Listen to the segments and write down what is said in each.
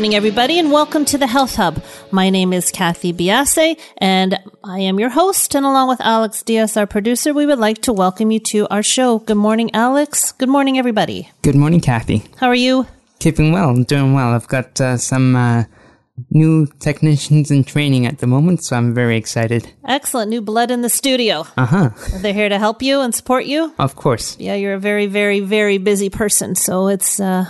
Morning, everybody, and welcome to the Health Hub. My name is Kathy Biase, and I am your host. And along with Alex Diaz, our producer, we would like to welcome you to our show. Good morning, Alex. Good morning, everybody. Good morning, Kathy. How are you? Keeping well, doing well. I've got uh, some uh, new technicians in training at the moment, so I'm very excited. Excellent. New blood in the studio. Uh huh. They're here to help you and support you. Of course. Yeah, you're a very, very, very busy person, so it's uh,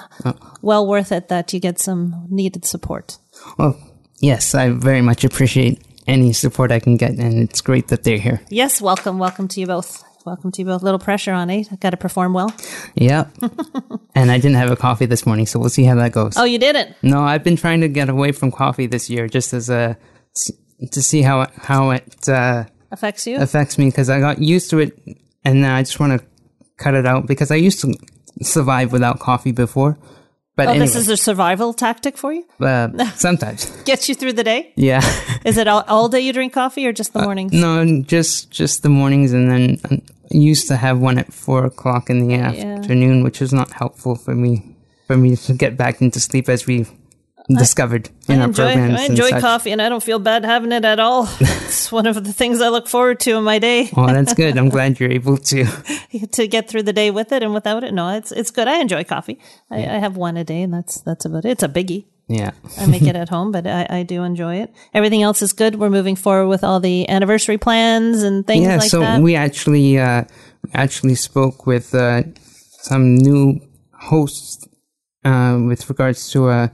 well worth it that you get some needed support. Well, yes, I very much appreciate any support I can get, and it's great that they're here. Yes, welcome. Welcome to you both. Welcome to you both. Little pressure on, eh? I Got to perform well. Yep. and I didn't have a coffee this morning, so we'll see how that goes. Oh, you didn't? No, I've been trying to get away from coffee this year, just as a to see how it, how it uh, Affects you? affects me because I got used to it, and now I just want to cut it out because I used to survive without coffee before. But oh, anyway, this is a survival tactic for you? uh, sometimes, Gets you through the day? yeah. Is it all, all day you drink coffee or just the mornings? No, just just the mornings, and then I used to have one at four o'clock in the afternoon, which was not helpful for me for me to get back into sleep as we discovered in I our enjoy, programs. I enjoy such. coffee and I don't feel bad having it at all. it's one of the things I look forward to in my day Oh, that's good. I'm glad you're able to. to get through the day with it and without it. No, it's it's good. I enjoy coffee. I, I have one a day and that's that's about it. It's a biggie. Yeah. I make it at home, but I, I do enjoy it. Everything else is good. We're moving forward with all the anniversary plans and things Yeah. like so that. we actually uh, actually spoke with uh, some new hosts uh, with regards to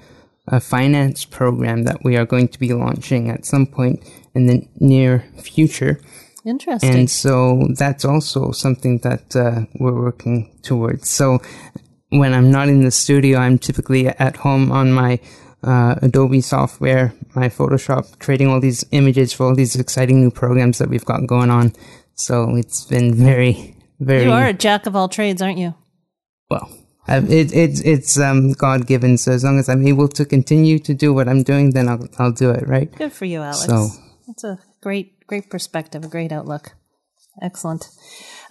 a, finance program that we are going to be launching at some point in the near future. Interesting. And so that's also something that uh, we're working towards. So when I'm not in the studio, I'm typically at home on my uh, Adobe software, my Photoshop, creating all these images for all these exciting new programs that we've got going on. So it's been very, very you are a jack of all trades, aren't you? well. I've- It, it, it's um, God given, so as long as I'm able to continue to do what I'm doing, then I'll, I'll do it, right? Good for you, Alex. So- That's a great, great perspective, a great outlook. Excellent.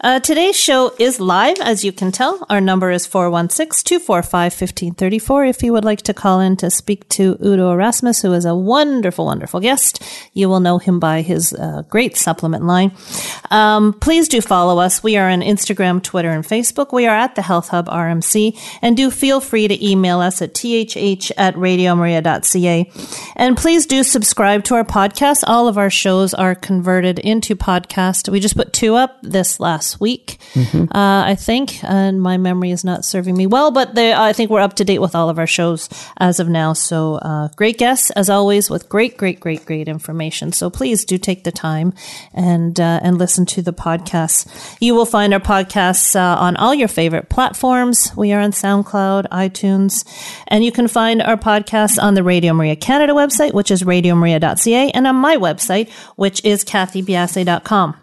Uh, today's show is live, as you can tell. Our number is 416-245-1534. If you would like to call in to speak to Udo Erasmus, who is a wonderful, wonderful guest, you will know him by his uh, great supplement line. Um, please do follow us. We are on Instagram, Twitter, and Facebook. We are at the Health Hub RMC. And do feel free to email us at thh at radiomaria.ca. And please do subscribe to our podcast. All of our shows are converted into podcast. We just put two up this last week, uh, I think, and my memory is not serving me well, but they, I think we're up to date with all of our shows as of now. So, uh, great guests as always with great, great, great, great information. So please do take the time and, uh, and listen to the podcasts. You will find our podcasts uh, on all your favorite platforms. We are on SoundCloud, iTunes, and you can find our podcasts on the Radio Maria Canada website, which is radiomaria.ca, and on my website, which is kathybiase.com.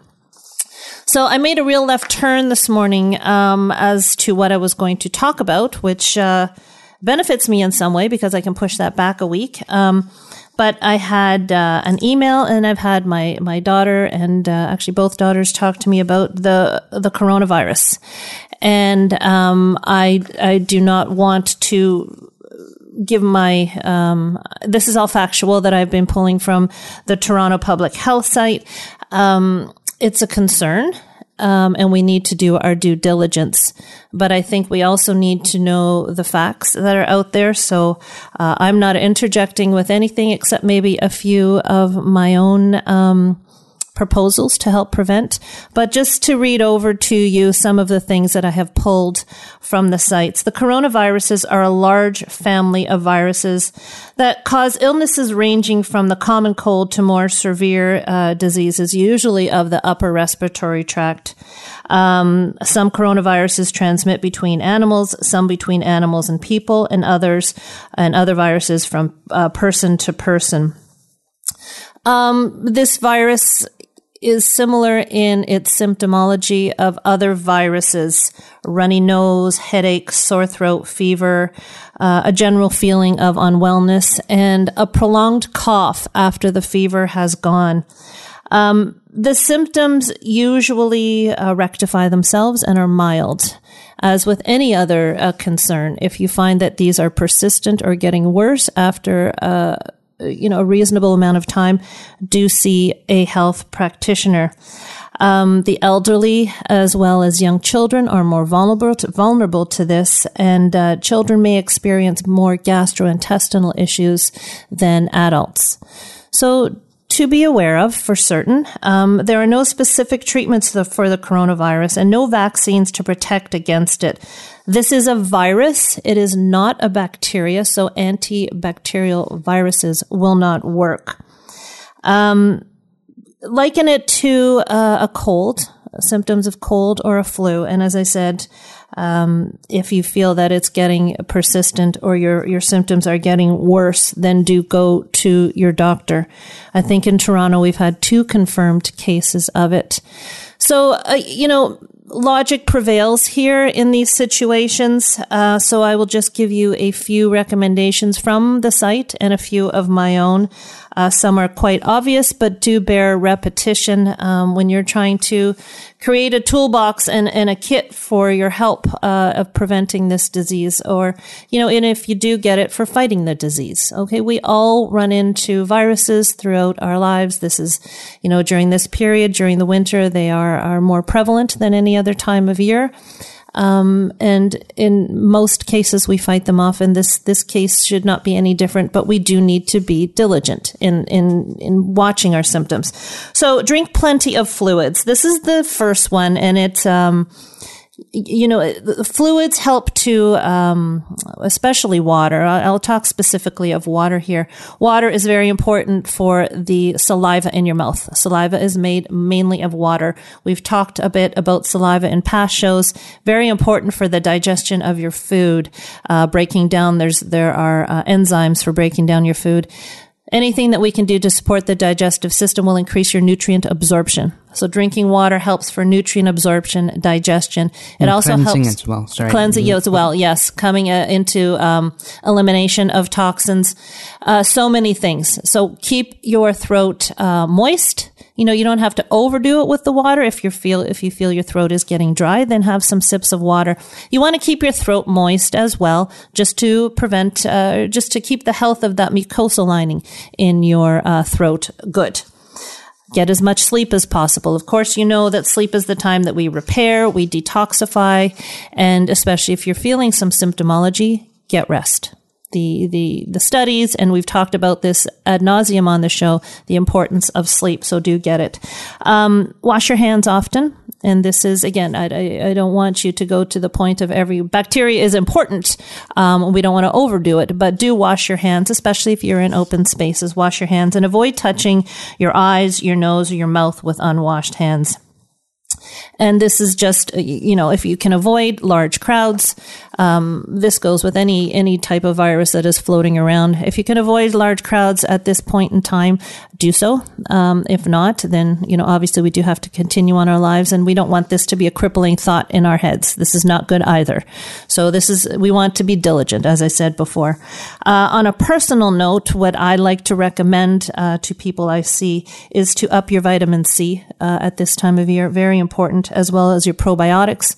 So I made a real left turn this morning um, as to what I was going to talk about, which uh, benefits me in some way because I can push that back a week. Um, but I had uh, an email, and I've had my my daughter and uh, actually both daughters talk to me about the the coronavirus, and um, I I do not want to give my um, this is all factual that I've been pulling from the Toronto Public Health site. Um, it's a concern. Um, and we need to do our due diligence. But I think we also need to know the facts that are out there. So uh, I'm not interjecting with anything except maybe a few of my own um, proposals to help prevent. But just to read over to you some of the things that I have pulled from the sites. The coronaviruses are a large family of viruses that cause illnesses ranging from the common cold to more severe uh, diseases, usually of the upper respiratory tract. Um, some coronaviruses transmit between animals, some between animals and people, and others, and other viruses from uh, person to person. Um, this virus is similar in its symptomology of other viruses runny nose, headache, sore throat, fever, uh, a general feeling of unwellness, and a prolonged cough after the fever has gone. Um, the symptoms usually uh, rectify themselves and are mild. As with any other uh, concern, if you find that these are persistent or getting worse after uh, you know, a reasonable amount of time, do see a health practitioner. Um, the elderly as well as young children are more vulnerable to, vulnerable to this, and uh, children may experience more gastrointestinal issues than adults. So to be aware of for certain. Um, there are no specific treatments for the coronavirus and no vaccines to protect against it. This is a virus. It is not a bacteria, so antibacterial viruses will not work. Um, liken it to uh, a cold, symptoms of cold or a flu. And as I said, um, if you feel that it's getting persistent or your your symptoms are getting worse, then do go to your doctor. I think in Toronto we've had two confirmed cases of it. So uh, you know, logic prevails here in these situations. Uh, so I will just give you a few recommendations from the site and a few of my own. Uh, some are quite obvious, but do bear repetition um, when you're trying to create a toolbox and, and a kit for your help uh, of preventing this disease, or you know, and if you do get it, for fighting the disease. Okay, we all run into viruses throughout our lives. This is, you know, during this period, during the winter, they are are more prevalent than any other time of year. Um, and in most cases, we fight them off. And this this case should not be any different. But we do need to be diligent in in in watching our symptoms. So drink plenty of fluids. This is the first one, and it's Um, you know, fluids help to, um, especially water. I'll talk specifically of water here. Water is very important for the saliva in your mouth. Saliva is made mainly of water. We've talked a bit about saliva in past shows. Very important for the digestion of your food. Uh, breaking down, there's, there are uh, enzymes for breaking down your food. Anything that we can do to support the digestive system will increase your nutrient absorption. So drinking water helps for nutrient absorption, digestion. It and also cleansing helps as well. Sorry. cleansing you as well. Yes, coming uh, into um, elimination of toxins. Uh, so many things. So keep your throat uh, moist. You know, you don't have to overdo it with the water. If you feel if you feel your throat is getting dry, then have some sips of water. You want to keep your throat moist as well, just to prevent, uh, just to keep the health of that mucosal lining in your uh, throat good. Get as much sleep as possible. Of course, you know that sleep is the time that we repair, we detoxify, and especially if you're feeling some symptomology, get rest the the the studies, and we've talked about this ad nauseum on the show. The importance of sleep, so do get it. Um, wash your hands often, and this is again. I, I, I, don't want you to go to the point of every bacteria is important. Um, we don't want to overdo it, but do wash your hands, especially if you're in open spaces. Wash your hands and avoid touching your eyes, your nose, or your mouth with unwashed hands. And this is just, uh, you know, if you can avoid large crowds, um, this goes with any any type of virus that is floating around. If you can avoid large crowds at this point in time, do so. Um, if not, then you know, obviously we do have to continue on our lives, and we don't want this to be a crippling thought in our heads. This is not good either. So this is we want to be diligent, as I said before. Uh, on a personal note, what I like to recommend uh, to people I see is to up your vitamin C uh, at this time of year. Very important, as well as your probiotics.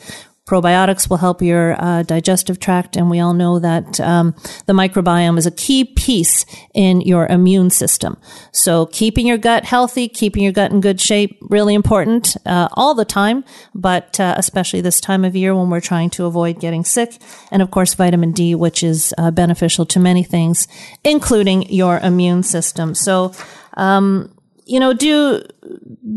Probiotics will help your uh, digestive tract, and we all know that um, the microbiome is a key piece in your immune system. So, keeping your gut healthy, keeping your gut in good shape, really important uh, all the time, but uh, especially this time of year when we're trying to avoid getting sick. And of course, vitamin D, which is uh, beneficial to many things, including your immune system. So, um, you know, do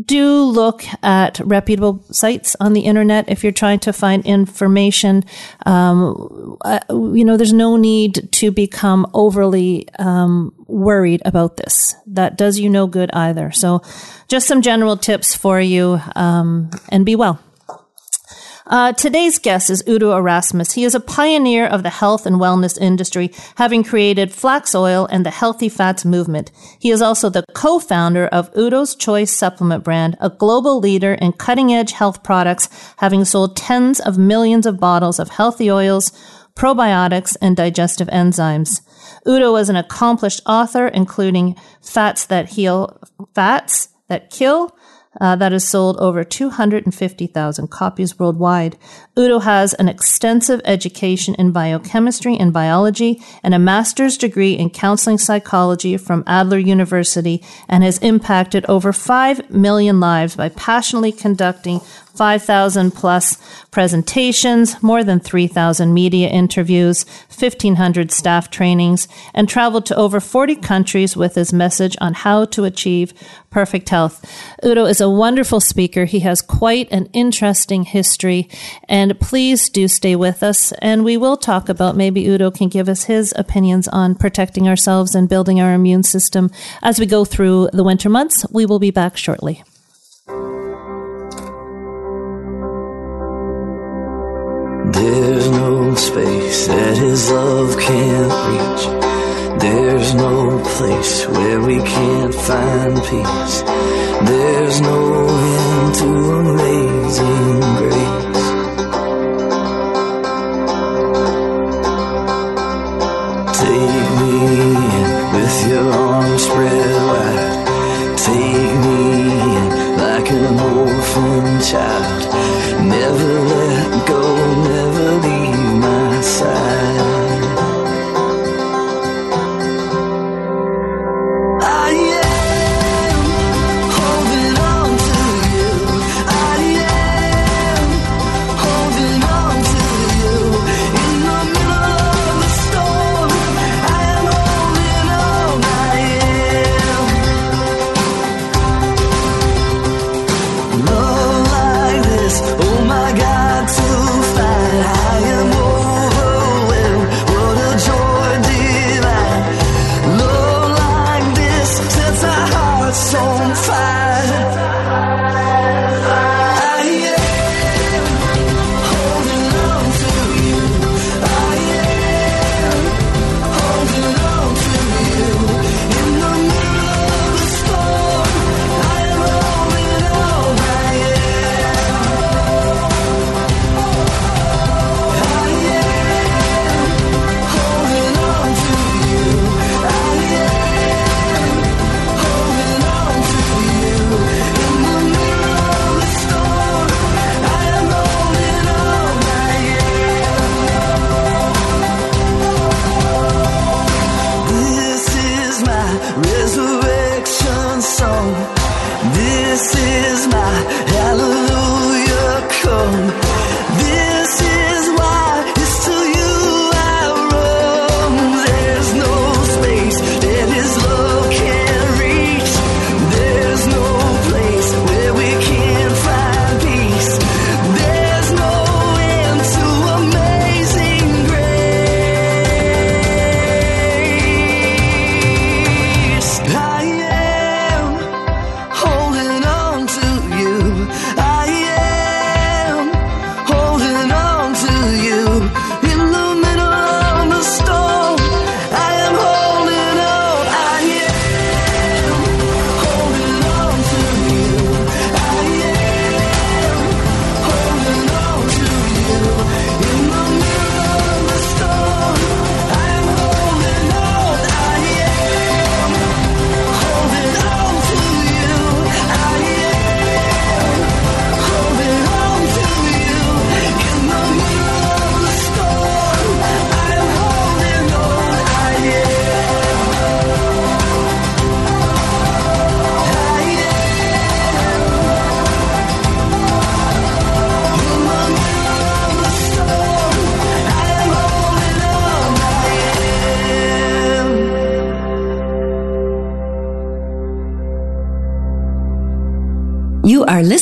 do look at reputable sites on the internet if you're trying to find information. Um, uh, you know, there's no need to become overly um, worried about this. That does you no good either. So, just some general tips for you, um, and be well. Uh, today's guest is Udo Erasmus. He is a pioneer of the health and wellness industry, having created flax oil and the healthy fats movement. He is also the co-founder of Udo's Choice supplement brand, a global leader in cutting edge health products, having sold tens of millions of bottles of healthy oils, probiotics, and digestive enzymes. Udo is an accomplished author, including Fats That Heal, Fats That Kill, uh, that has sold over 250,000 copies worldwide. Udo has an extensive education in biochemistry and biology and a master's degree in counseling psychology from Adler University and has impacted over 5 million lives by passionately conducting 5,000 plus presentations, more than 3,000 media interviews, 1,500 staff trainings, and traveled to over 40 countries with his message on how to achieve perfect health. Udo is a wonderful speaker. He has quite an interesting history, and please do stay with us. And we will talk about maybe Udo can give us his opinions on protecting ourselves and building our immune system as we go through the winter months. We will be back shortly. There's no space that his love can't reach. There's no place where we can't find peace. There's no end to amazing grace. Take me in with your arms spread wide. Take me in like an orphan child.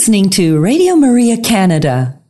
Listening to Radio Maria Canada.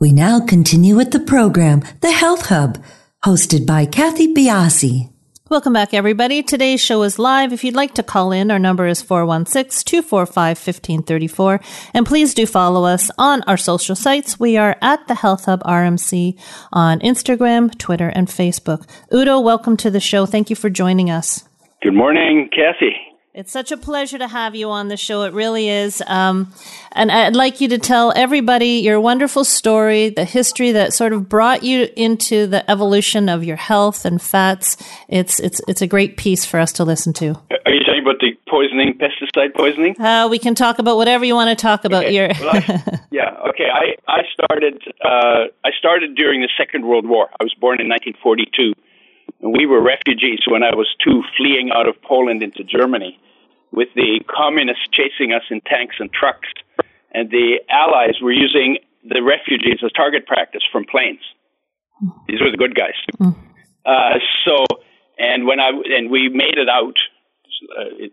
We now continue with the program, The Health Hub, hosted by Kathy Biase. Welcome back, everybody. Today's show is live. If you'd like to call in, our number is 416-245-1534. And please do follow us on our social sites. We are at the Health Hub RMC on Instagram, Twitter, and Facebook. Udo, welcome to the show. Thank you for joining us. Good morning, Kathy. It's such a pleasure to have you on the show. It really is. Um, and I'd like you to tell everybody your wonderful story, the history that sort of brought you into the evolution of your health and fats. It's it's it's a great piece for us to listen to. Are you talking about the poisoning, pesticide poisoning? Uh, we can talk about whatever you want to talk about. Okay. Your Well, I- yeah. Okay. I I started uh, I started during the Second World War. I was born in 1942, and we were refugees when I was two, fleeing out of Poland into Germany, with the communists chasing us in tanks and trucks, and the Allies were using the refugees as target practice from planes. These were the good guys. Uh, so, and when I and we made it out. Uh, it,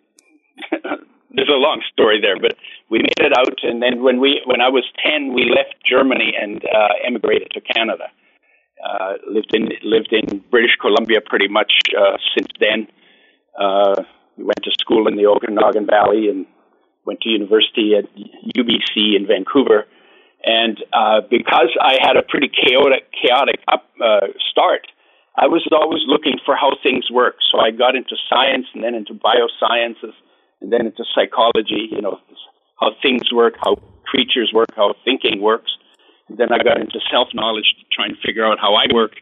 there's a long story there, but we made it out, and then when we when I was ten, we left Germany and uh, emigrated to Canada. Uh, lived in lived in British Columbia pretty much uh, since then. Uh, we went to school in the Okanagan Valley and went to university at UBC in Vancouver. And uh, because I had a pretty chaotic chaotic up, uh, start, I was always looking for how things work. So I got into science and then into biosciences and then into psychology, you know, how things work, how creatures work, how thinking works. Then I got into self knowledge to try and figure out how I work.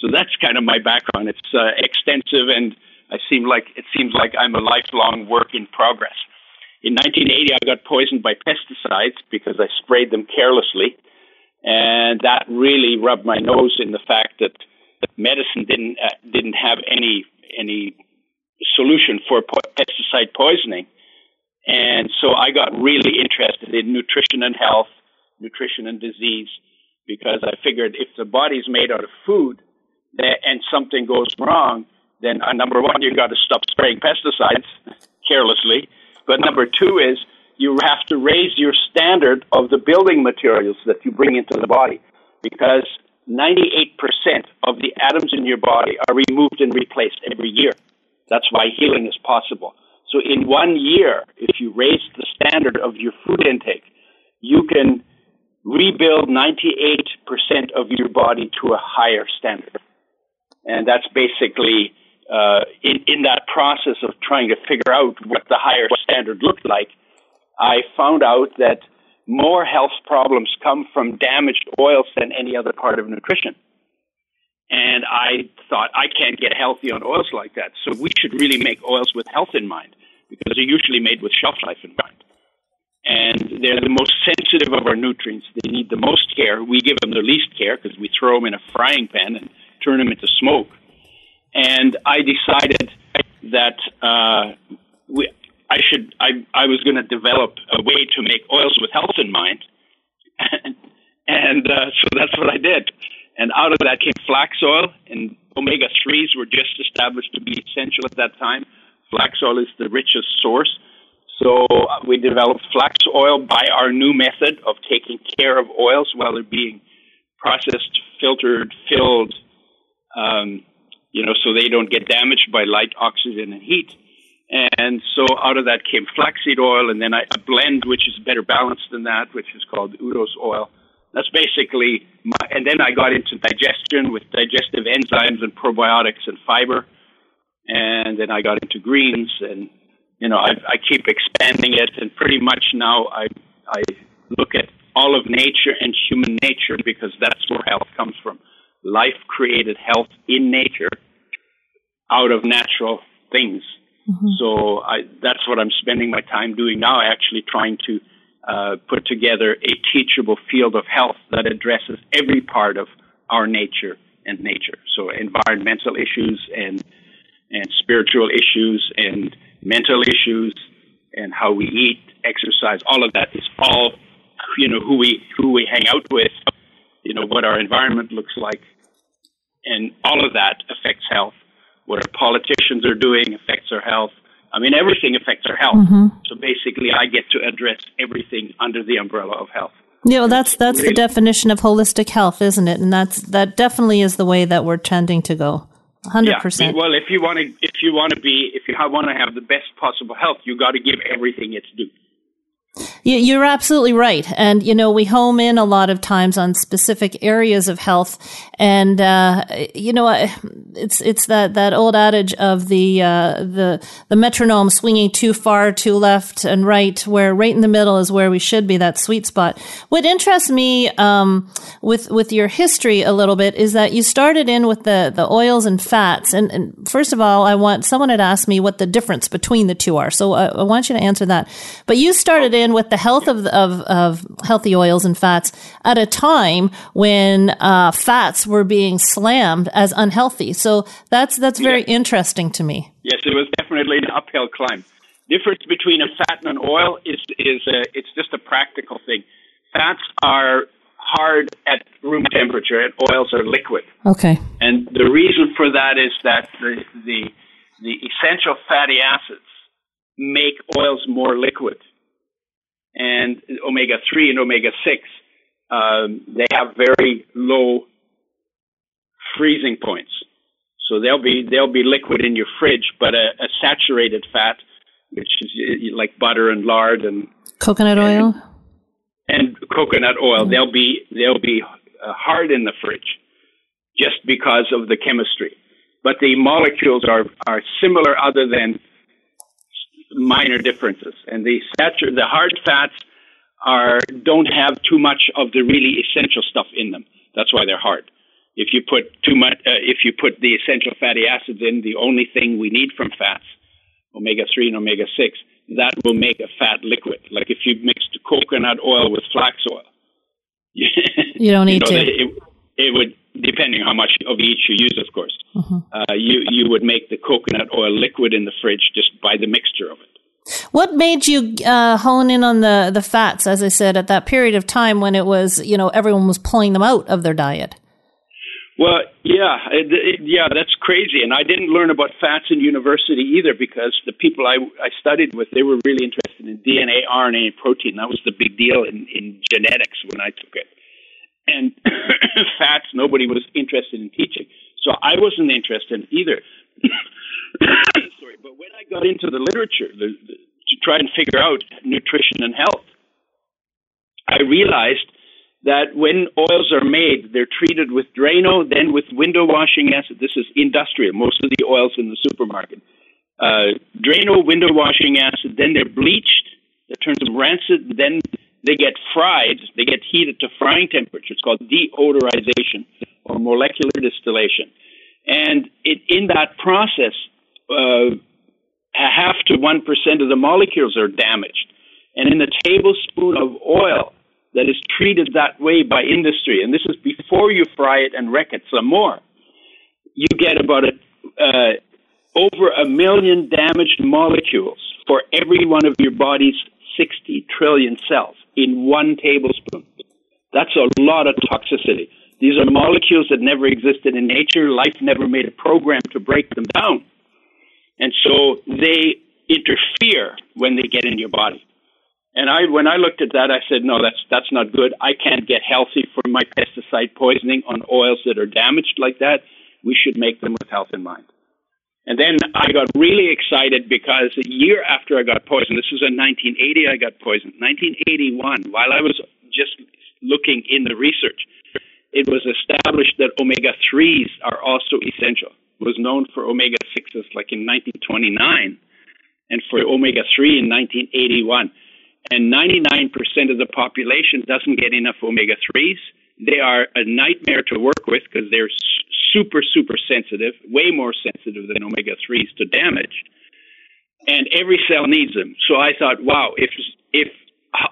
So that's kind of my background. It's uh, extensive, and I seem like it seems like I'm a lifelong work in progress. In 1980, I got poisoned by pesticides because I sprayed them carelessly, and that really rubbed my nose in the fact that medicine didn't uh, didn't have any any solution for po- pesticide poisoning. And so I got really interested in nutrition and health, nutrition and disease, because I figured if the body's made out of food that, and something goes wrong, then uh, number one, you've got to stop spraying pesticides carelessly. But number two is you have to raise your standard of the building materials that you bring into the body because 98% of the atoms in your body are removed and replaced every year. That's why healing is possible. So in one year, if you raise the standard of your food intake, you can rebuild 98% of your body to a higher standard. And that's basically uh, in, in that process of trying to figure out what the higher standard looked like, I found out that more health problems come from damaged oils than any other part of nutrition. And I thought, I can't get healthy on oils like that. So we should really make oils with health in mind because they're usually made with shelf life in mind. And they're the most sensitive of our nutrients. They need the most care. We give them the least care because we throw them in a frying pan and turn them into smoke. And I decided that uh, we, I should. I, I was going to develop a way to make oils with health in mind, and uh, so that's what I did. And out of that came flax oil, and omega threes were just established to be essential at that time. Flax oil is the richest source, so uh, we developed flax oil by our new method of taking care of oils while they're being processed, filtered, filled, um, you know, so they don't get damaged by light, oxygen, and heat. And so out of that came flaxseed oil, and then I, a blend which is better balanced than that, which is called Udo's oil. That's basically, my, and then I got into digestion with digestive enzymes and probiotics and fiber, and then I got into greens, and you know I, I keep expanding it, and pretty much now I I look at all of nature and human nature because that's where health comes from. Life created health in nature out of natural things. So I, that's what I'm spending my time doing now, actually trying to uh, put together a teachable field of health that addresses every part of our nature and nature. So environmental issues and and spiritual issues and mental issues and how we eat, exercise, all of that is all you know who we who we hang out with, you know what our environment looks like, and all of that affects health. What our politicians are doing affects our health. I mean, everything affects our health. Mm-hmm. So basically, I get to address everything under the umbrella of health. Yeah, well, that's that's the definition of holistic health, isn't it? And that's that definitely is the way that we're tending to go. Hundred Yeah. percent. Well, if you want to, if you want to be, if you want to have the best possible health, you got to give everything its due. You- You're absolutely right. And, you know, we home in a lot of times on specific areas of health. And, uh, you know, it's, it's that, that old adage of the, uh, the, the metronome swinging too far, too left and right, where right in the middle is where we should be, that sweet spot. What interests me, um, with, with your history a little bit is that you started in with the, the oils and fats. And, and first of all, I want, someone had asked me what the difference between the two are. So I, I want you to answer that. But you started in with the health of, of, of healthy oils and fats at a time when, uh, fats were being slammed as unhealthy. So that's, that's very Yeah. interesting to me. Yes, it was definitely an uphill climb. Difference between a fat and an oil is is a, it's just a practical thing. Fats are hard at room temperature, and oils are liquid. Okay. And the reason for that is that the the, the essential fatty acids make oils more liquid, and omega three and omega six um, they have very low freezing points, so they'll be they'll be liquid in your fridge. But a, a saturated fat, which is like butter and lard and Coconut oil? and coconut oil, they'll be they'll be uh, hard in the fridge just because of the chemistry. But the molecules are are similar, other than minor differences. And the satur- the hard fats are don't have too much of the really essential stuff in them. That's why they're hard. If you put too much, uh, if you put the essential fatty acids in, the only thing we need from fats, omega three and omega six, that will make a fat liquid. Like if you mixed coconut oil with flax oil, You don't need know, to. It, it would, depending how much of each you use, of course. Uh, you you would make the coconut oil liquid in the fridge just by the mixture of it. What made you uh, hone in on the, the fats, as I said, at that period of time when it was, you know, everyone was pulling them out of their diet? Well, yeah, it, it, yeah, that's crazy. And I didn't learn about fats in university either because the people I, I studied with, they were really interested in DNA, RNA, and protein. That was the big deal in, in genetics when I took it. And fats, nobody was interested in teaching. So I wasn't interested either. Sorry, but when I got into the literature the, the, to try and figure out nutrition and health, I realized that when oils are made, they're treated with Drano, then with window washing acid. This is industrial, most of the oils in the supermarket. Uh, Drano, window washing acid, then they're bleached, that turns them rancid, then they get fried, they get heated to frying temperature. It's called deodorization or molecular distillation. And it, in that process, uh, half to 1% of the molecules are damaged. And in a tablespoon of oil that is treated that way by industry, and this is before you fry it and wreck it some more, you get about a, uh, over a million damaged molecules for every one of your body's 60 trillion cells in one tablespoon. That's a lot of toxicity. These are molecules that never existed in nature. Life never made a program to break them down. And so they interfere when they get in your body. And I, when I looked at that, I said, no, that's, that's not good. I can't get healthy from my pesticide poisoning on oils that are damaged like that. We should make them with health in mind. And then I got really excited because a year after I got poisoned, this was in 1980, I got poisoned. 1981, while I was just looking in the research, it was established that omega 3s are also essential. It was known for omega 6s like in 1929 and for omega 3 in 1981. And 99% of the population doesn't get enough omega 3s. They are a nightmare to work with because they're super, super sensitive, way more sensitive than omega 3s to damage. And every cell needs them. So I thought, wow, if, if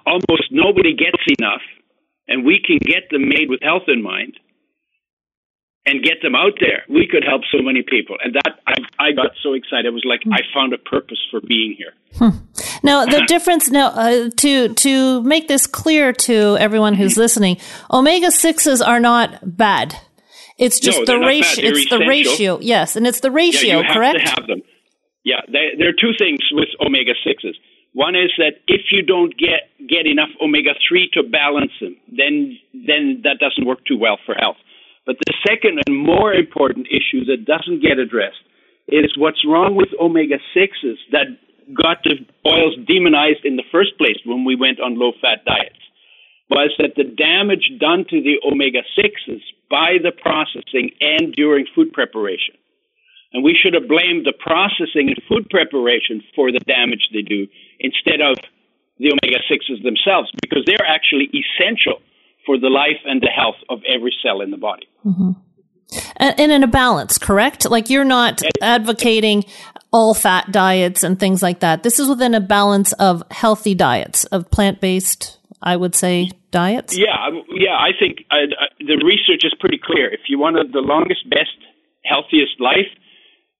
almost nobody gets enough and we can get them made with health in mind and get them out there, we could help so many people. And that, I, I got so excited. I was like, I found a purpose for being here. Now, the difference now uh, to to make this clear to everyone who's listening, omega sixes are not bad. It's just No, the they're not bad. ratio. It's the ratio. Yes, and it's the Yeah, ratio. you have correct. to have them. Yeah, there, there are two things with omega sixes. One is that if you don't get get enough omega three to balance them, then then that doesn't work too well for health. But the second and more important issue that doesn't get addressed is what's wrong with omega sixes that got the oils demonized in the first place when we went on low fat diets was that the damage done to the omega 6s by the processing and during food preparation. And we should have blamed the processing and food preparation for the damage they do instead of the omega 6s themselves because they're actually essential for the life and the health of every cell in the body. Mm-hmm. And, and in a balance, correct? Like you're not advocating all fat diets and things like that. This is within a balance of healthy diets, of plant based, I would say, diets. Yeah, um, yeah. I think uh, uh, the research is pretty clear. If you want the longest, best, healthiest life,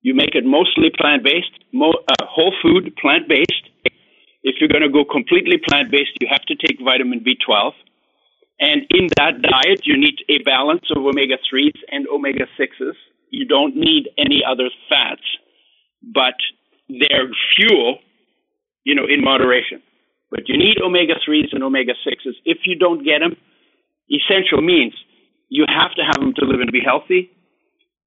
you make it mostly plant based, mo- uh, whole food, plant based. If you're going to go completely plant based, you have to take vitamin B12. And in that diet, you need a balance of omega 3s and omega 6s. You don't need any other fats, but they're fuel, you know, in moderation. But you need omega 3s and omega 6s. If you don't get them, essential means you have to have them to live and be healthy.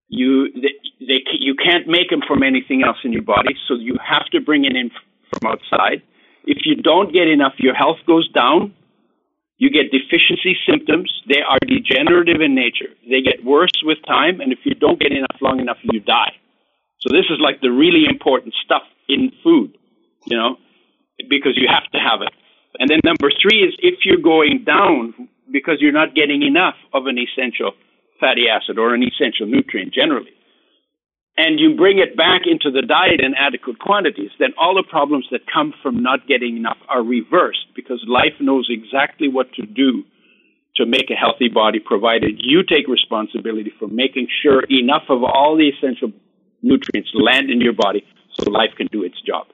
You they, they you can't make them from anything else in your body, so you have to bring it in from outside. If you don't get enough, your health goes down. You get deficiency symptoms. They are degenerative in nature. They get worse with time, and if you don't get enough long enough, you die. So this is like the really important stuff in food, you know, because you have to have it. And then number three is if you're going down because you're not getting enough of an essential fatty acid or an essential nutrient generally, and you bring it back into the diet in adequate quantities, then all the problems that come from not getting enough are reversed because life knows exactly what to do to make a healthy body, provided you take responsibility for making sure enough of all the essential nutrients land in your body so life can do its job.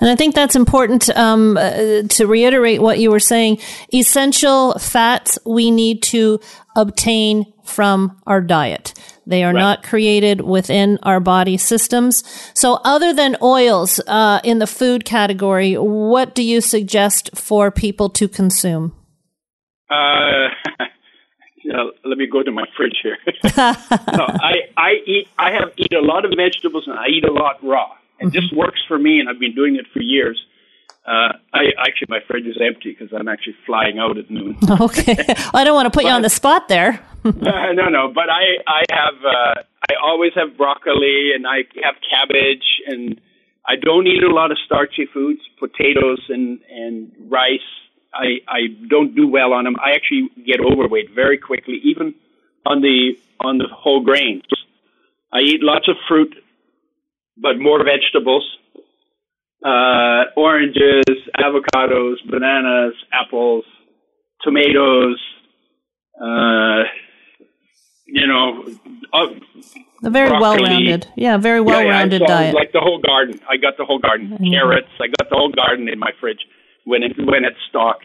And I think that's important um, uh, to reiterate what you were saying. Essential fats we need to obtain from our diet. They are Right. not created within our body systems. So, other than oils uh, in the food category, what do you suggest for people to consume? Uh, you know, let me go to my fridge here. no, I, I eat. I have eat a lot of vegetables and I eat a lot raw, and this works for me. And I've been doing it for years. Uh, I actually my fridge is empty because I'm actually flying out at noon. Okay. I don't want to put you on the spot there. uh, no, no, but I I have uh, I always have broccoli and I have cabbage and I don't eat a lot of starchy foods, potatoes and and rice. I I don't do well on them. I actually get overweight very quickly, even on the on the whole grains. I eat lots of fruit, but more vegetables. Uh, oranges, avocados, bananas, apples, tomatoes, uh, you know, uh, A very well rounded. Yeah, very yeah, well yeah, rounded diet. Like the whole garden. I got the whole garden. Carrots. I got the whole garden in my fridge when it when it's stocked.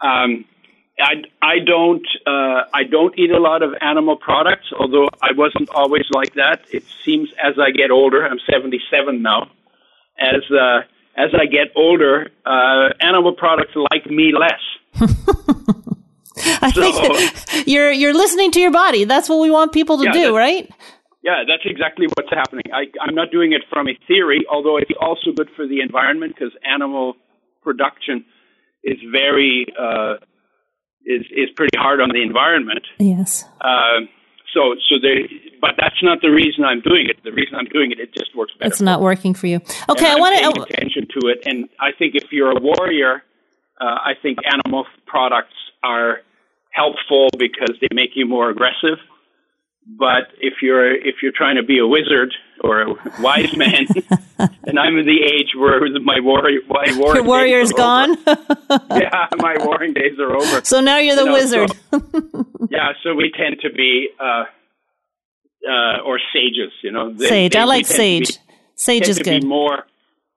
Um, I I don't uh, I don't eat a lot of animal products, although I wasn't always like that. It seems as I get older, I'm 77 now. As uh, as I get older, uh, animal products like me less. I think you're you're listening to your body. That's what we want people to Yeah, do, right? Yeah, that's exactly what's happening. I, I'm not doing it from a theory, although it's also good for the environment because animal production is very uh, is is pretty hard on the environment. Yes. Um, so so there, but that's not the reason I'm doing it. The reason I'm doing it, it just works better. It's not working for you. Okay, And I want to. attention to it, and I think if you're a warrior, uh, I think animal products are helpful because they make you more aggressive. But if you're if you're trying to be a wizard or a wise man, and I'm in the age where my warrior my warring Your warrior's days are over. gone. yeah, my warring days are over. so now you're the You know, wizard. so- yeah, so we tend to be uh, uh, or sages, you know. They- sage. they- I like sage. be- Sage tend is to good. Be more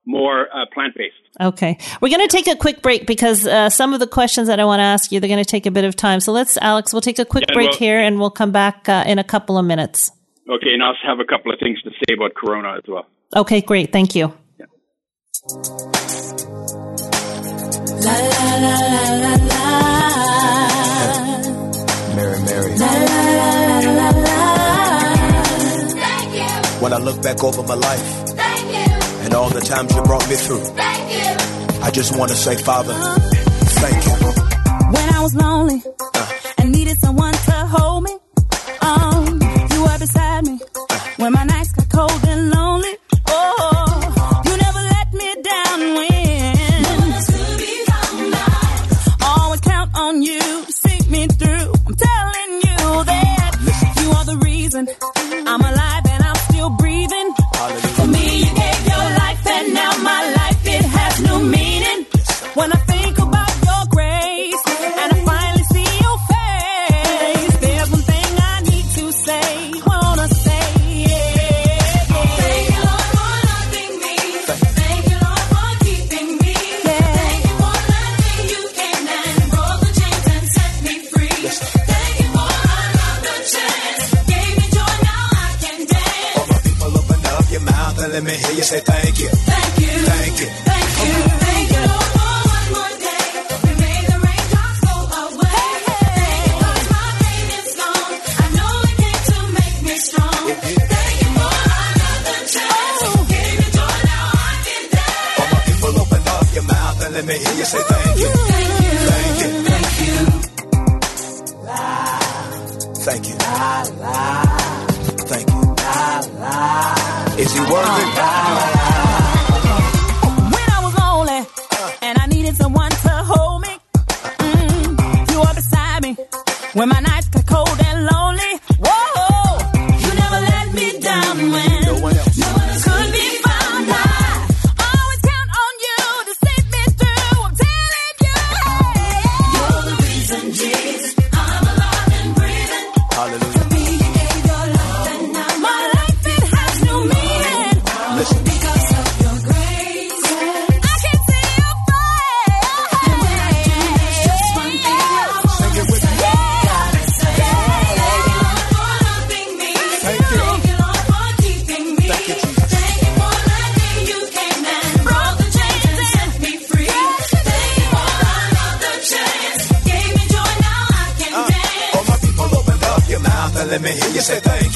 more uh, plant based. Okay. We're going to take a quick break because uh, some of the questions that I want to ask you, they're going to take a bit of time. So let's, Alex, we'll take a quick Yeah, break well- here and we'll come back uh, in a couple of minutes. Okay, and I'll have a couple of things to say about Corona as well. Okay, great. Thank you. Mary, Mary. When I look back over my life and all the times you brought me through, I just want to say, Father, thank you. When I was lonely and needed someone to hold me, um, you were beside me. When my nights got cold me. Hear you say thank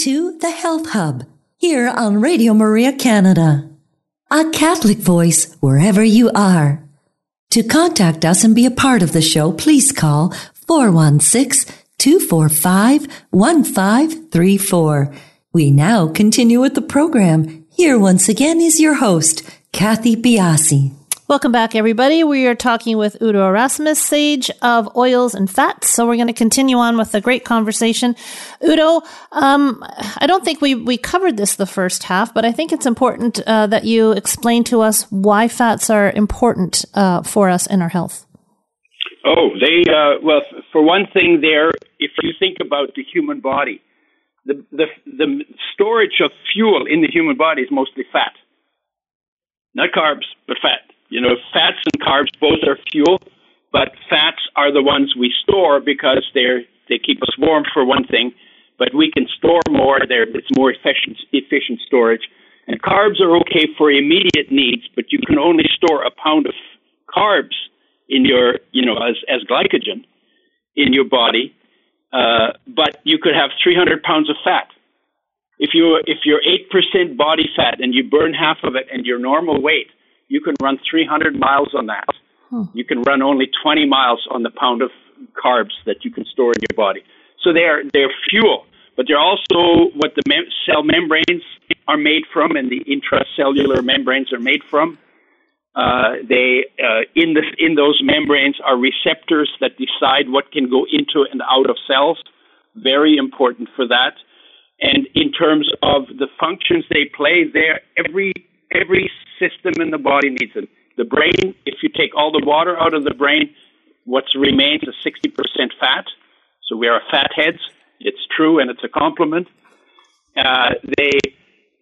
to The Health Hub here on Radio Maria Canada. A Catholic voice wherever you are. To contact us and be a part of the show, please call 416-245-1534. We now continue with the program. Here once again is your host, Kathy Biase. Welcome back, everybody. We are talking with Udo Erasmus, sage of oils and fats. So we're going to continue on with the great conversation. Udo, um, I don't think we, we covered this the first half, but I think it's important uh, that you explain to us why fats are important uh, for us in our health. Oh, they uh, well, for one thing, there. If you think about the human body, the the the storage of fuel in the human body is mostly fat, not carbs, but fat. You know, fats and carbs both are fuel, but fats are the ones we store because they're they keep us warm for one thing, but we can store more. There, it's more efficient efficient storage. And carbs are okay for immediate needs, but you can only store a pound of carbs in your, you know, as, as glycogen in your body, uh, but you could have 300 pounds of fat. If you if you're eight percent body fat and you burn half of it and your normal weight, you can run 300 miles on that. You can run only 20 miles on the pound of carbs that you can store in your body. So they're they're fuel, but they're also what the mem- cell membranes are made from and the intracellular membranes are made from. Uh, they uh, in the in those membranes are receptors that decide what can go into and out of cells. Very important for that. And in terms of the functions they play, there every every system in the body needs them. The brain, if you take all the water out of the brain, what remains is 60% fat. So we are fat heads. It's true and it's a compliment. Uh, they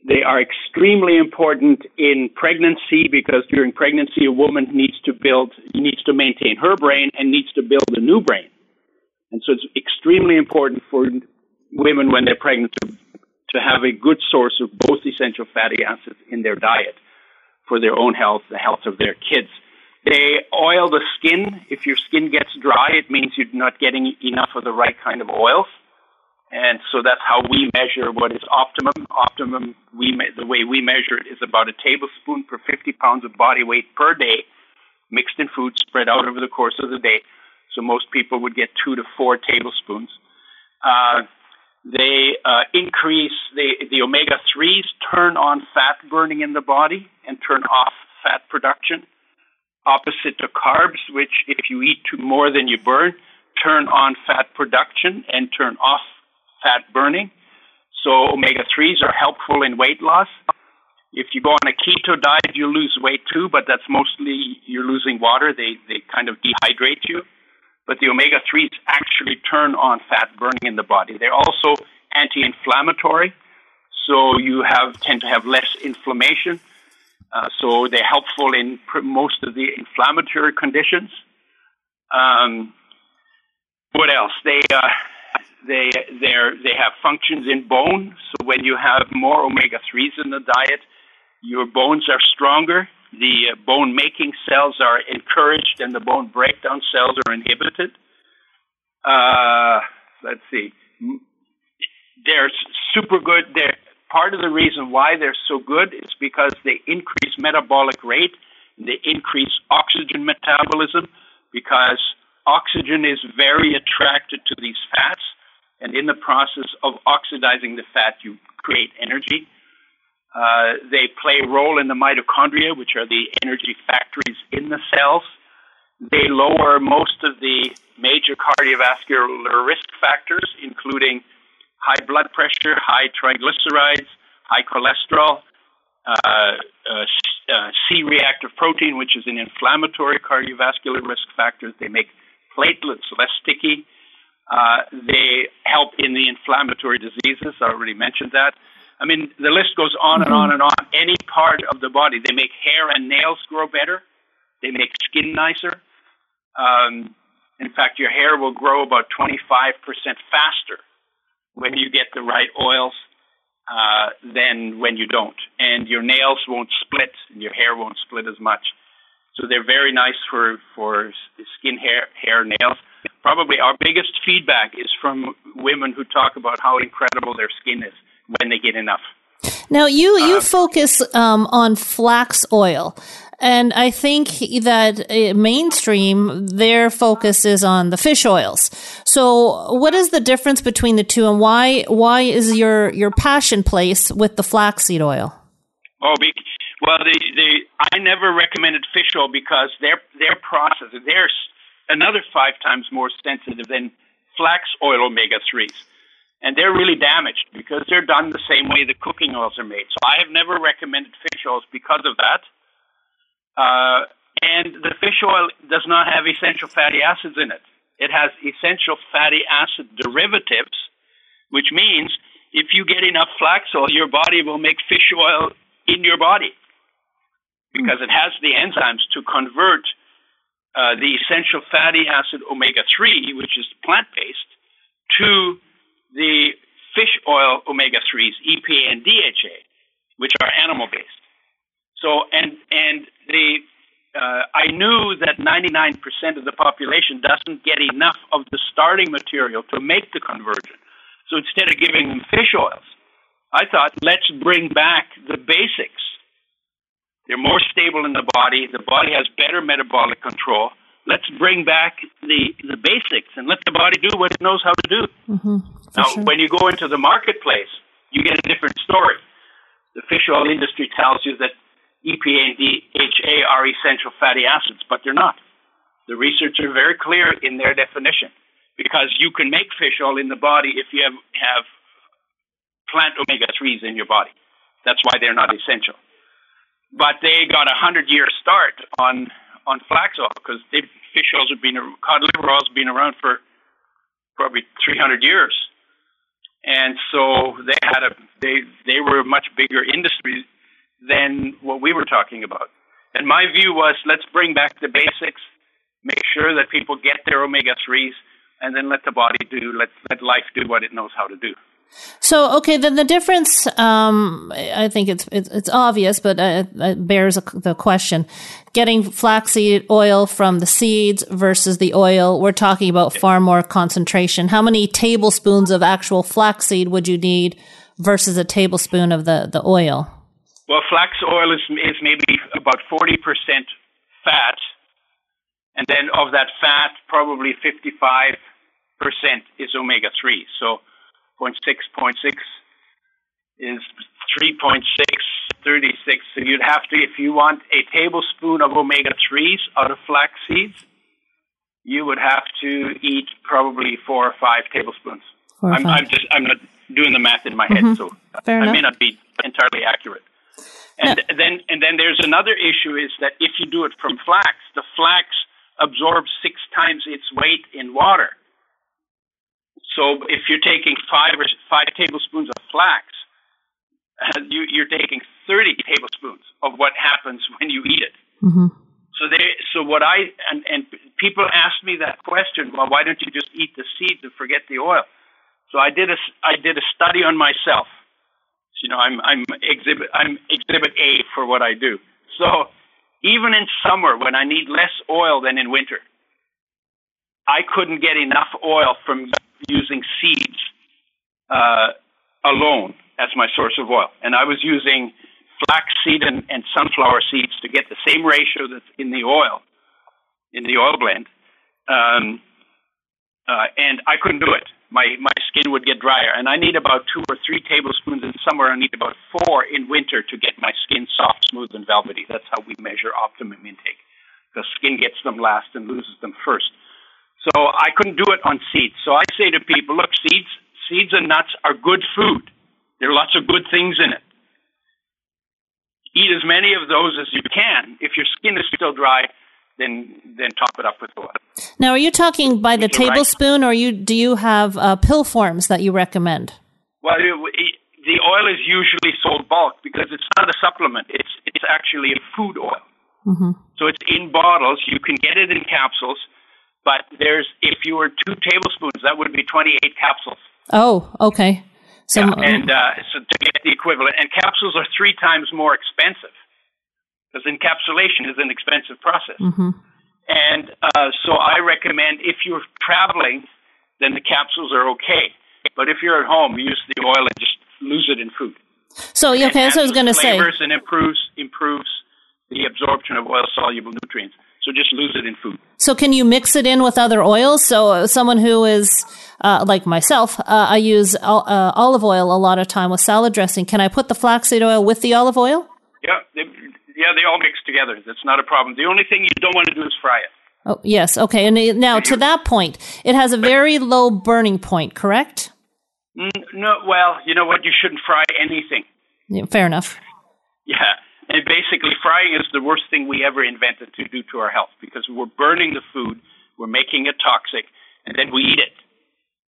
they are extremely important in pregnancy because during pregnancy a woman needs to build needs to maintain her brain and needs to build a new brain. And so it's extremely important for women when they're pregnant to, to have a good source of both essential fatty acids in their diet for their own health, the health of their kids. They oil the skin. If your skin gets dry, it means you're not getting enough of the right kind of oils. And so that's how we measure what is optimum. Optimum, we the way we measure it is about a tablespoon per 50 pounds of body weight per day, mixed in food, spread out over the course of the day. So most people would get two to four tablespoons. Uh, they uh, increase the the omega threes turn on fat burning in the body and turn off fat production. Opposite to carbs, which if you eat too more than you burn, turn on fat production and turn off fat burning. So omega threes are helpful in weight loss. If you go on a keto diet, you lose weight too, but that's mostly you're losing water. They they kind of dehydrate you but the omega 3s actually turn on fat burning in the body. They're also anti inflammatory, so you have tend to have less inflammation. Uh, so they're helpful in pr- most of the inflammatory conditions. Um, what else? They uh, they they they have functions in bone. So when you have more omega threes in the diet, your bones are stronger the uh, bone making cells are encouraged and the bone breakdown cells are inhibited. Uh, let's see. They're super good. They're, part of the reason why they're so good is because they increase metabolic rate, they increase oxygen metabolism because oxygen is very attracted to these fats. And in the process of oxidizing the fat, you create energy. Uh, they play a role in the mitochondria, which are the energy factories in the cells. They lower most of the major cardiovascular risk factors, including high blood pressure, high triglycerides, high cholesterol, uh, uh, uh, C reactive protein, which is an inflammatory cardiovascular risk factor. They make platelets less sticky. Uh, they help in the inflammatory diseases. I already mentioned that. I mean, the list goes on and on and on. Any part of the body, they make hair and nails grow better. They make skin nicer. Um, in fact, your hair will grow about 25% faster when you get the right oils uh, than when you don't. And your nails won't split, and your hair won't split as much. So they're very nice for, for skin, hair, hair, nails. Probably our biggest feedback is from women who talk about how incredible their skin is when they get enough. Now you you focus um, on flax oil, and I think that uh, mainstream their focus is on the fish oils. So, what is the difference between the two, and why why is your your passion place with the flaxseed oil? Oh, be, well, the the I never recommended fish oil because their their process they're another five times more sensitive than flax oil omega threes, and they're really damaged because they're done the same way the cooking oils are made. So I have never recommended fish oils because of that. Uh, and the fish oil does not have essential fatty acids in it. It has essential fatty acid derivatives, which means if you get enough flax oil, your body will make fish oil in your body because it has the enzymes to convert uh, the essential fatty acid omega 3, which is plant based, to the fish oil omega 3s, EPA and DHA, which are animal based. So, and, and the, uh, I knew that 99% of the population doesn't get enough of the starting material to make the conversion. So instead of giving them fish oils, I thought, let's bring back the basics. They're more stable in the body. The body has better metabolic control. Let's bring back the, the basics and let the body do what it knows how to do. Mm-hmm. now, sure. when you go into the marketplace, you get a different story. The fish oil industry tells you that EPA and DHA are essential fatty acids, but they're not. The research are very clear in their definition because you can make fish oil in the body if you have, have plant omega 3s in your body. That's why they're not essential. But they got a 100 year start on, on flax oil because fish oils have been, cod liver oils have been around for probably 300 years. And so they had a, they, they were a much bigger industry than what we were talking about. And my view was let's bring back the basics, make sure that people get their omega 3s, and then let the body do, let, let life do what it knows how to do. So, okay, then the difference, um, I think it's, it's, it's obvious, but uh, it bears the question. Getting flaxseed oil from the seeds versus the oil, we're talking about far more concentration. How many tablespoons of actual flaxseed would you need versus a tablespoon of the, the oil? Well, flax oil is, is maybe about 40% fat, and then of that fat, probably 55% is omega 3. So 0.6, 0.6 is 3.6, 36. So you'd have to, if you want a tablespoon of omega 3s out of flax seeds, you would have to eat probably four or five tablespoons. Four or I'm, five. I'm just, I'm not doing the math in my head, mm-hmm. so Fair I may not be entirely accurate. And then, and then there's another issue is that if you do it from flax, the flax absorbs six times its weight in water. So if you're taking five or five tablespoons of flax, you, you're taking 30 tablespoons of what happens when you eat it. Mhm. So they, so what I and, and people ask me that question. Well, why don't you just eat the seeds and forget the oil? So I did a I did a study on myself. So, you know, I'm I'm exhibit I'm exhibit A for what I do. So even in summer when I need less oil than in winter, I couldn't get enough oil from using seeds uh, alone as my source of oil, and I was using flaxseed and, and sunflower seeds to get the same ratio that's in the oil, in the oil blend, um, uh, and I couldn't do it. My my skin would get drier, and I need about two or three tablespoons in summer. I need about four in winter to get my skin soft, smooth, and velvety. That's how we measure optimum intake. The skin gets them last and loses them first. So I couldn't do it on seeds. So I say to people, look, seeds, seeds and nuts are good food. There are lots of good things in it. Eat as many of those as you can. If your skin is still dry, then then top it up with oil. Now, are you talking by the You're right. tablespoon, or you do you have uh, pill forms that you recommend? Well, it, it, the oil is usually sold bulk because it's not a supplement. It's it's actually a food oil. Mm-hmm. So it's in bottles. You can get it in capsules, but there's if you were two tablespoons, that would be 28 capsules. Oh, okay. So, Yeah, and uh, so to get the equivalent, and capsules are three times more expensive because encapsulation is an expensive process. Mhm. And uh, so I recommend if you're traveling, then the capsules are okay. But if you're at home, use the oil and just lose it in food. so yeah, okay, that's what I was going to say. Flavors and improves improves the absorption of oil soluble nutrients. So just lose it in food. So can you mix it in with other oils? So uh, someone who is uh, like myself, uh, I use uh, olive oil a lot of time with salad dressing. Can I put the flaxseed oil with the olive oil? Yeah, they, yeah, they all mix together. That's not a problem. The only thing you don't want to do is fry it. Oh, yes. Okay. And now to that point, it has a very low burning point, correct? No, well, you know what? You shouldn't fry anything. Yeah, fair enough. Yeah. And basically, frying is the worst thing we ever invented to do to our health because we're burning the food, we're making it toxic, and then we eat it.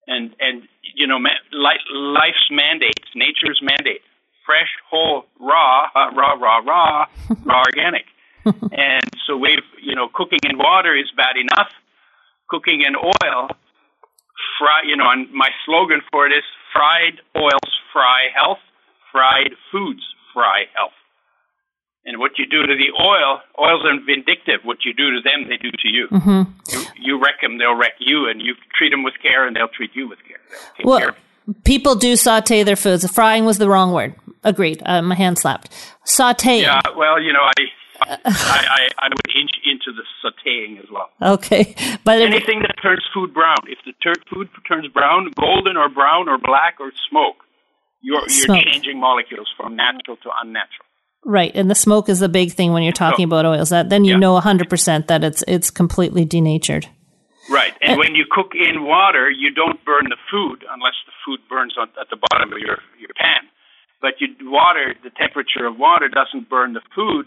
And and you know, life's mandates, nature's mandate: fresh, whole, raw, uh, raw, raw, raw, raw, organic. and so we've you know, cooking in water is bad enough. Cooking in oil, fry. You know, and my slogan for it is: fried oils fry health, fried foods fry health. What you do to the oil, oils are vindictive. What you do to them, they do to you. Mm-hmm. You, you wreck them, they'll wreck you, and you treat them with care, and they'll treat you with care. They'll care Well, people do saute their foods. Frying was the wrong word. Agreed. Uh, my hand slapped. Sauteing. Yeah, well, you know, I, I, I, I would inch into the sautéing as well. Okay. But Anything that turns food brown. If the tur- food turns brown, golden or brown or black or smoke, you're, you're Smoke. changing molecules from natural to unnatural. Right, and the smoke is the big thing when you're oh. talking about oils. That then you Yeah. know 100% that it's it's completely denatured. Right. And eh. when you cook in water, you don't burn the food unless the food burns on, at the bottom of your, your pan. But you water, the temperature of water doesn't burn the food.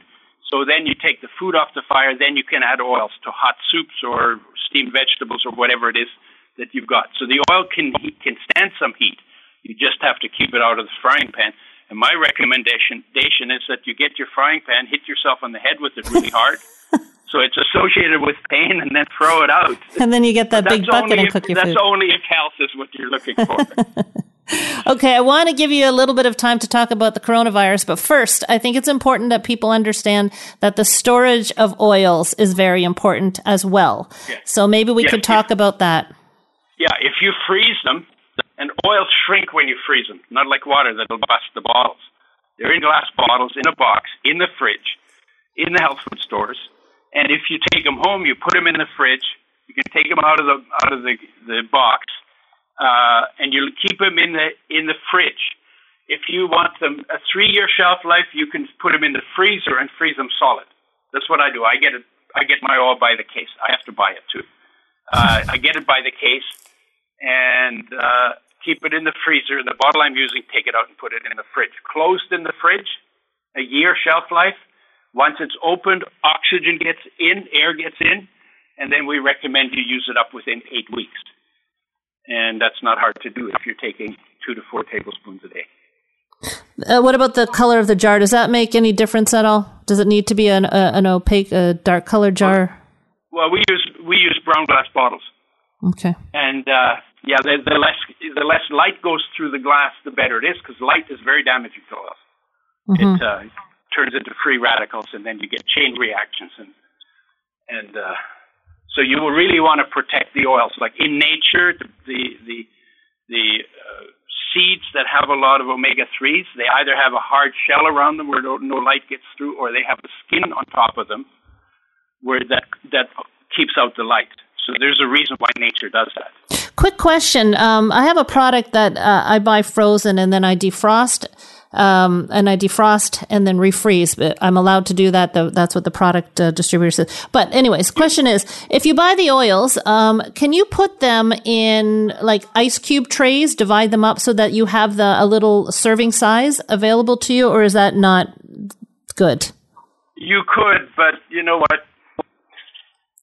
So then you take the food off the fire, then you can add oils to hot soups or steamed vegetables or whatever it is that you've got. So the oil can heat, can stand some heat. You just have to keep it out of the frying pan. And my recommendation is that you get your frying pan, hit yourself on the head with it really hard. So it's associated with pain, and then throw it out. And then you get that big bucket and if, cook your that's food. only if health is what you're looking for. Okay, I want to give you a little bit of time to talk about the coronavirus, but first, I think it's important that people understand that the storage of oils is very important as well. Yeah. So maybe we Yeah, could talk about that. yeah, if you freeze them, and oils shrink when you freeze them, not like water that'll bust the bottles. They're in glass bottles in a box in the fridge, in the health food stores. And if you take them home, you put them in the fridge. You can take them out of the out of the the box, uh, and you keep them in the in the fridge. If you want them a three year shelf life, you can put them in the freezer and freeze them solid. That's what I do. I get it. I get my oil by the case. I have to buy it too. Uh, I get it by the case and uh, keep it in the freezer. The bottle I'm using, take it out and put it in the fridge. Closed in the fridge, a year shelf life. Once it's opened, oxygen gets in, air gets in, and then we recommend you use it up within eight weeks. And that's not hard to do if you're taking two to four tablespoons a day. Uh, what about the color of the jar? Does that make any difference at all? Does it need to be an, uh, an opaque, uh, dark colored jar? Well, we use we use brown glass bottles. Okay. and uh, yeah, the, the less the less light goes through the glass, the better it is because light is very damaging to oils. It uh, turns into free radicals, and then you get chain reactions, and and uh, so you will really want to protect the oils. Like in nature, the the the, the uh, seeds that have a lot of omega threes, they either have a hard shell around them where no, no light gets through, or they have a skin on top of them where that that keeps out the light. So there's a reason why nature does that. Quick question. Um, I have a product that uh, I buy frozen and then I defrost. Um, and I defrost and then refreeze. But I'm allowed to do that. Though that's what the product uh, distributor says. But anyways, question is, if you buy the oils, um, can you put them in like ice cube trays, divide them up so that you have the a little serving size available to you, or is that not good? You could, but you know what?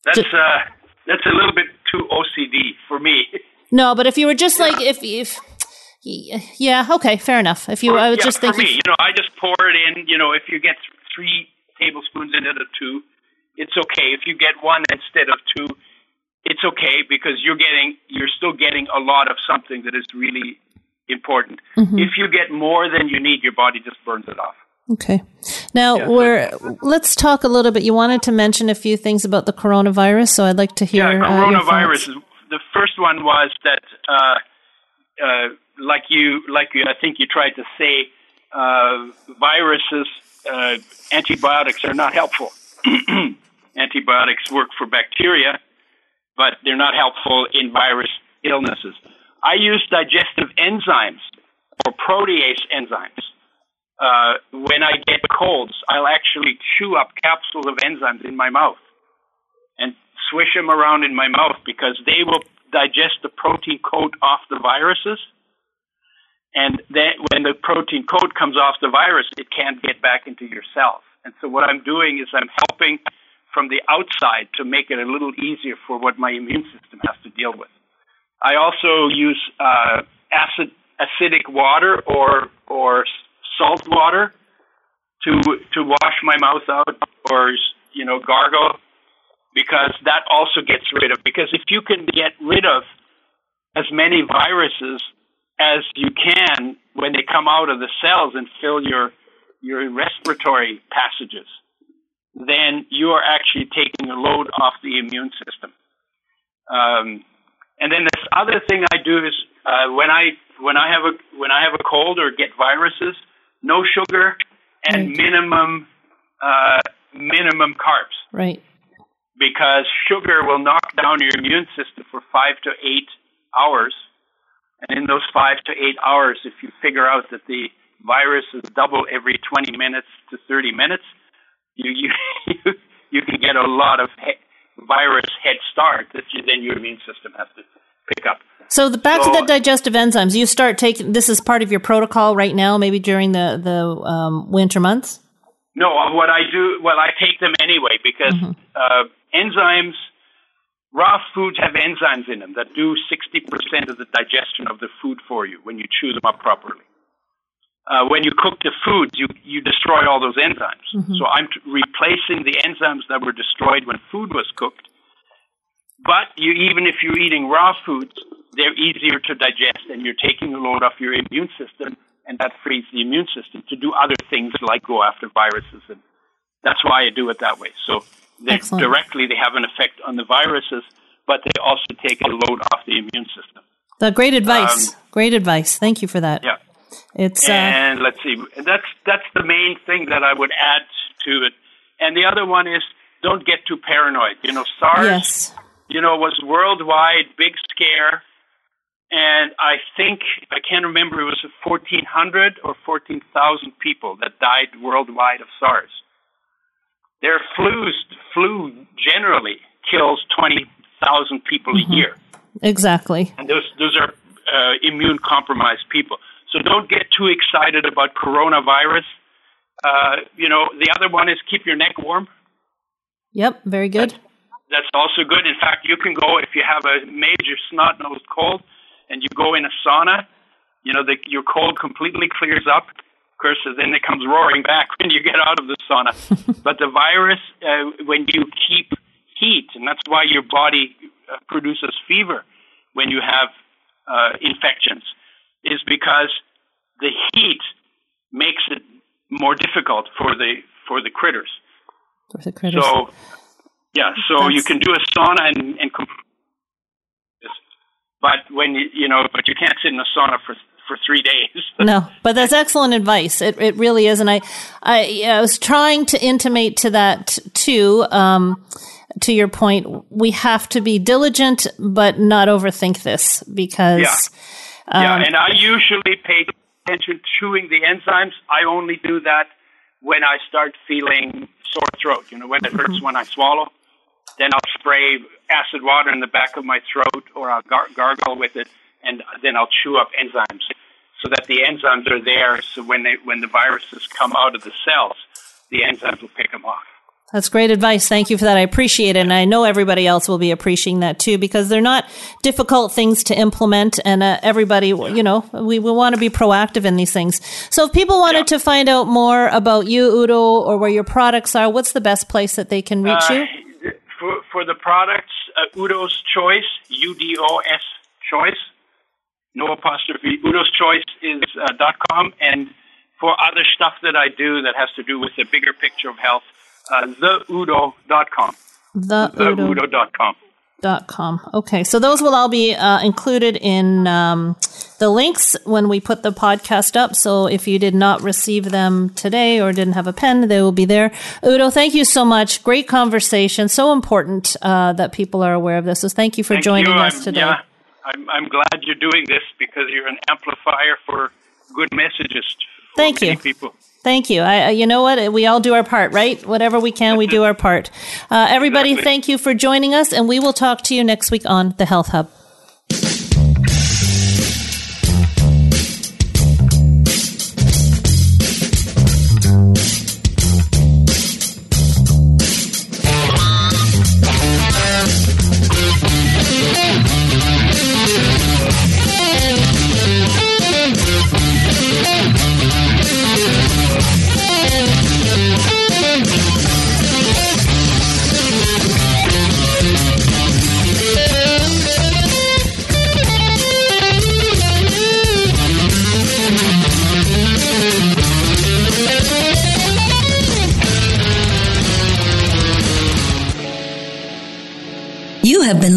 That's uh, that's a little bit too OCD for me. No, but if you were just like if if yeah, okay, fair enough. If you, I was yeah, just for thinking. me, you know, I just pour it in. You know, if you get three tablespoons instead of two, it's okay. If you get one instead of two, it's okay because you're getting you're still getting a lot of something that is really important. Mm-hmm. If you get more than you need, your body just burns it off. Okay. Now Yeah. we're let's talk a little bit. You wanted to mention a few things about the coronavirus, so I'd like to hear. Yeah, uh, coronavirus. thoughts. The first one was that, uh, uh, like you, like you, I think you tried to say, uh, viruses, uh, antibiotics are not helpful. antibiotics work for bacteria, but they're not helpful in virus illnesses. I use digestive enzymes or protease enzymes. Uh, when I get colds, I'll actually chew up capsules of enzymes in my mouth and swish them around in my mouth because they will digest the protein coat off the viruses. And then when the protein coat comes off the virus, it can't get back into your cells. And so what I'm doing is I'm helping from the outside to make it a little easier for what my immune system has to deal with. I also use uh, acid acidic water or or salt water to to wash my mouth out or you know gargle because that also gets rid of because if you can get rid of as many viruses as you can when they come out of the cells and fill your your respiratory passages then you are actually taking a load off the immune system. Um, and then this other thing I do is uh, when I when I have a when I have a cold or get viruses, no sugar and minimum uh, minimum carbs. Right. Because sugar will knock down your immune system for five to eight hours. And in those five to eight hours, if you figure out that the viruses double every 20 minutes to 30 minutes, you you you, can get a lot of he- virus head start that you, then your immune system has to pick up. So the, back So- to the digestive enzymes. You start taking this is part of your protocol right now, maybe during the the um, winter months. No, uh, what I do, well, I take them anyway because uh, enzymes, raw foods have enzymes in them that do 60% of the digestion of the food for you when you chew them up properly. Uh, when you cook the foods, you, you destroy all those enzymes. So I'm t- replacing the enzymes that were destroyed when food was cooked. But you, even if you're eating raw foods, they're easier to digest and you're taking a load off your immune system and that frees the immune system to do other things like go after viruses and that's why I do it that way. So they Excellent. directly they have an effect on the viruses, but they also take a load off the immune system. The great advice. great advice. Thank you for that. Um, Yeah. It's uh, and let's see, that's that's the main thing that I would add to it. And the other one is don't get too paranoid. You know, SARS, yes. you know, was worldwide, big scare. And I think I can't remember it was 1,400 or 14,000 people that died worldwide of SARS. Their flus, flu generally kills 20,000 people a year Exactly. and those those are uh, immune compromised people. So don't get too excited about coronavirus. Uh, you know, the other one is keep your neck warm. Yep. Very good. That's also good. In fact, you can go if you have a major snot nosed cold and you go in a sauna. You know, the, your cold completely clears up. Course, then it comes roaring back when you get out of the sauna. but the virus, uh, when you keep heat, and that's why your body uh, produces fever when you have uh, infections, is because the heat makes it more difficult for the for the critters. For the critters. So, yeah, so That's- you can do a sauna and, and but when you you know, but you can't sit in a sauna for for three days. No, but that's excellent advice. It it really is, and I I, I was trying to intimate to that too. Um, to your point, we have to be diligent, but not overthink this because Yeah. yeah, and I usually pay attention chewing the enzymes. I only do that when I start feeling sore throat. You know, when it hurts when I swallow, then I'll spray acid water in the back of my throat, or I'll gar- gargle with it, and then I'll chew up enzymes so that the enzymes are there. So when they when the viruses come out of the cells, the enzymes will pick them off. That's great advice. Thank you for that. I appreciate it. And I know everybody else will be appreciating that too because they're not difficult things to implement. And uh, everybody, you know, we, we want to be proactive in these things. So if people wanted to find out more about you, Udo, or where your products are, what's the best place that they can reach you? Uh, for for the products, uh, Udo's Choice, U D O S Choice, no apostrophe. Udo's Choice is uh, dot com, and for other stuff that I do that has to do with the bigger picture of health, uh, theudo.com. The Udo. Theudo.com. dot com. Okay, so those will all be uh, included in um, the links when we put the podcast up. So if you did not receive them today or didn't have a pen, they will be there. Udo, thank you so much. Great conversation. So important uh, that people are aware of this. So thank you for Thank joining you. us today. Yeah, I'm, I'm glad you're doing this because you're an amplifier for good messages. For Thank many you. People. Thank you. I, I- you know what? We all do our part, right? Whatever we can, we do our part. Uh, everybody, Exactly. thank you for joining us, and we will talk to you next week on the Health Hub.